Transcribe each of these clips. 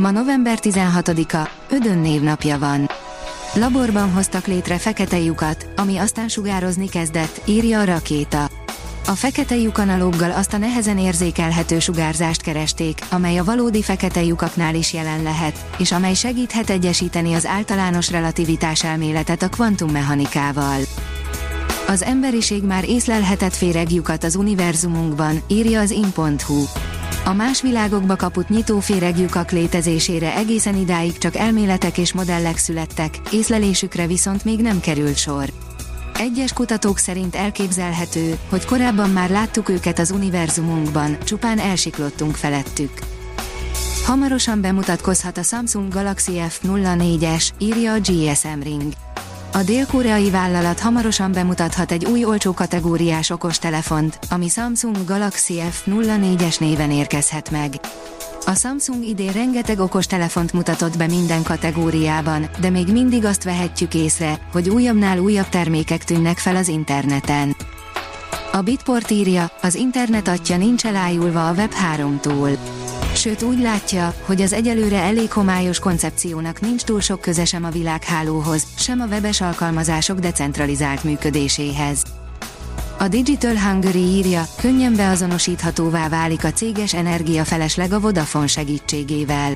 Ma november 16-a, Ödön névnapja van. Laborban hoztak létre fekete lyukat, ami aztán sugározni kezdett, írja a rakéta. A fekete lyuk analóggal azt a nehezen érzékelhető sugárzást keresték, amely a valódi fekete lyukaknál is jelen lehet, és amely segíthet egyesíteni az általános relativitás elméletet a kvantummechanikával. Az emberiség már észlelhetett féreglyukat az univerzumunkban, írja az in.hu. A más világokba kaput nyitó féregjukak létezésére egészen idáig csak elméletek és modellek születtek, észlelésükre viszont még nem került sor. Egyes kutatók szerint elképzelhető, hogy korábban már láttuk őket az univerzumunkban, csupán elsiklottunk felettük. Hamarosan bemutatkozhat a Samsung Galaxy F04-es, írja a GSM Ring. A dél-koreai vállalat hamarosan bemutathat egy új olcsó kategóriás okostelefont, ami Samsung Galaxy F04-es néven érkezhet meg. A Samsung idén rengeteg okostelefont mutatott be minden kategóriában, de még mindig azt vehetjük észre, hogy újabbnál újabb termékek tűnnek fel az interneten. A Bitport írja, az internet atya nincs elájulva a Web 3-tól. Sőt úgy látja, hogy az egyelőre elég homályos koncepciónak nincs túl sok köze sem a világhálóhoz, sem a webes alkalmazások decentralizált működéséhez. A Digital Hungary írja, könnyen beazonosíthatóvá válik a céges energiafelesleg a Vodafone segítségével.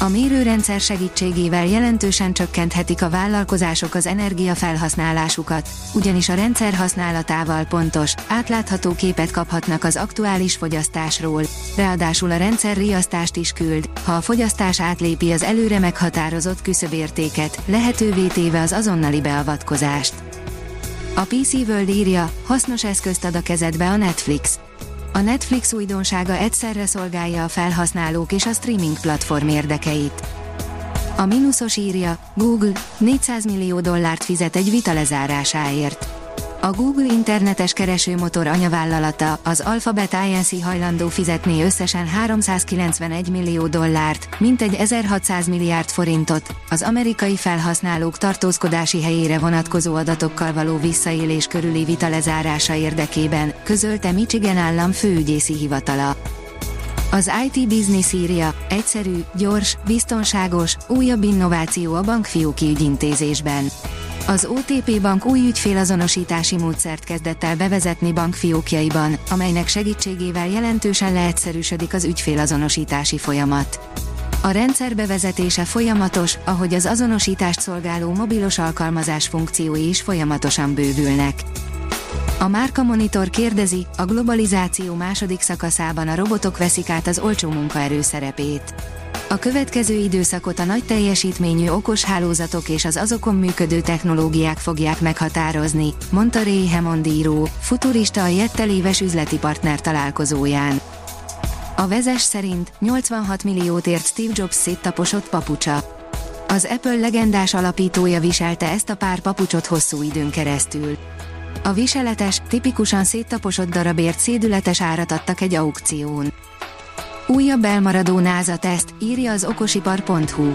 A mérőrendszer segítségével jelentősen csökkenthetik a vállalkozások az energiafelhasználásukat, ugyanis a rendszer használatával pontos, átlátható képet kaphatnak az aktuális fogyasztásról, ráadásul a rendszer riasztást is küld, ha a fogyasztás átlépi az előre meghatározott küszöbértéket, lehetővé téve az azonnali beavatkozást. A PC World írja, hasznos eszközt ad a kezedbe a Netflix. A Netflix újdonsága egyszerre szolgálja a felhasználók és a streaming platform érdekeit. A mínuszos írja, Google 400 millió dollárt fizet egy vita lezárásáért. A Google internetes keresőmotor anyavállalata, az Alphabet Inc. hajlandó fizetni összesen 391 millió dollárt, mintegy 1600 milliárd forintot, az amerikai felhasználók tartózkodási helyére vonatkozó adatokkal való visszaélés körüli vita lezárása érdekében, közölte Michigan állam főügyészi hivatala. Az IT Business írja, egyszerű, gyors, biztonságos, újabb innováció a bankfióki ügyintézésben. Az OTP Bank új ügyfélazonosítási módszert kezdett el bevezetni bankfiókjaiban, amelynek segítségével jelentősen leegyszerűsödik az ügyfélazonosítási folyamat. A rendszer bevezetése folyamatos, ahogy az azonosítást szolgáló mobilos alkalmazás funkciói is folyamatosan bővülnek. A Márka Monitor kérdezi, a globalizáció második szakaszában a robotok veszik át az olcsó munkaerő szerepét. A következő időszakot a nagy teljesítményű okos hálózatok és az azokon működő technológiák fogják meghatározni, mondta Ray Hammond író, futurista a Jettel éves üzleti partner találkozóján. A vezes szerint 86 milliót ért Steve Jobs széttaposott papucsa. Az Apple legendás alapítója viselte ezt a pár papucsot hosszú időn keresztül. A viseletes, tipikusan széttaposott darabért szédületes árat adtak egy aukción. Újabb elmaradó NASA teszt, írja az okosipar.hu.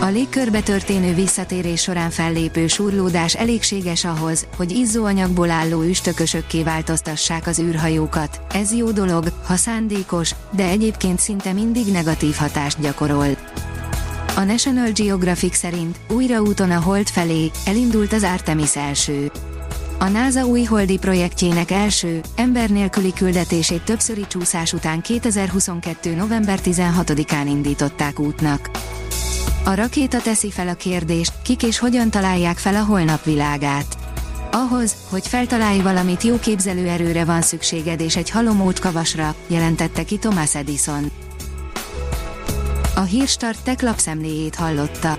A légkörbe történő visszatérés során fellépő surlódás elégséges ahhoz, hogy izzóanyagból álló üstökösökké változtassák az űrhajókat. Ez jó dolog, ha szándékos, de egyébként szinte mindig negatív hatást gyakorol. A National Geographic szerint újra úton a Hold felé elindult az Artemis első. A NASA új holdi projektjének első, ember nélküli küldetését többszöri csúszás után 2022. november 16-án indították útnak. A rakéta teszi fel a kérdést, kik és hogyan találják fel a holnap világát. Ahhoz, hogy feltalálj valamit, jó képzelőerőre van szükséged és egy halomót kavasra, jelentette ki Thomas Edison. A Hírstart tech lapszemléjét hallotta.